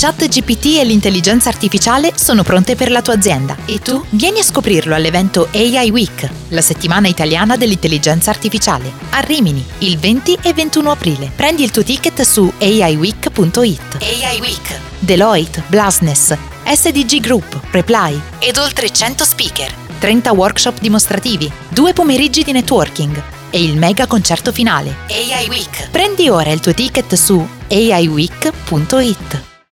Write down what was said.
ChatGPT e l'intelligenza artificiale sono pronte per la tua azienda e tu vieni a scoprirlo all'evento AI Week, la settimana italiana dell'intelligenza artificiale, a Rimini, il 20 e 21 aprile. Prendi il tuo ticket su aiweek.it. AI Week, Deloitte, Blasness, SDG Group, Reply ed oltre 100 speaker, 30 workshop dimostrativi, due pomeriggi di networking e il mega concerto finale. AI Week. Prendi ora il tuo ticket su aiweek.it.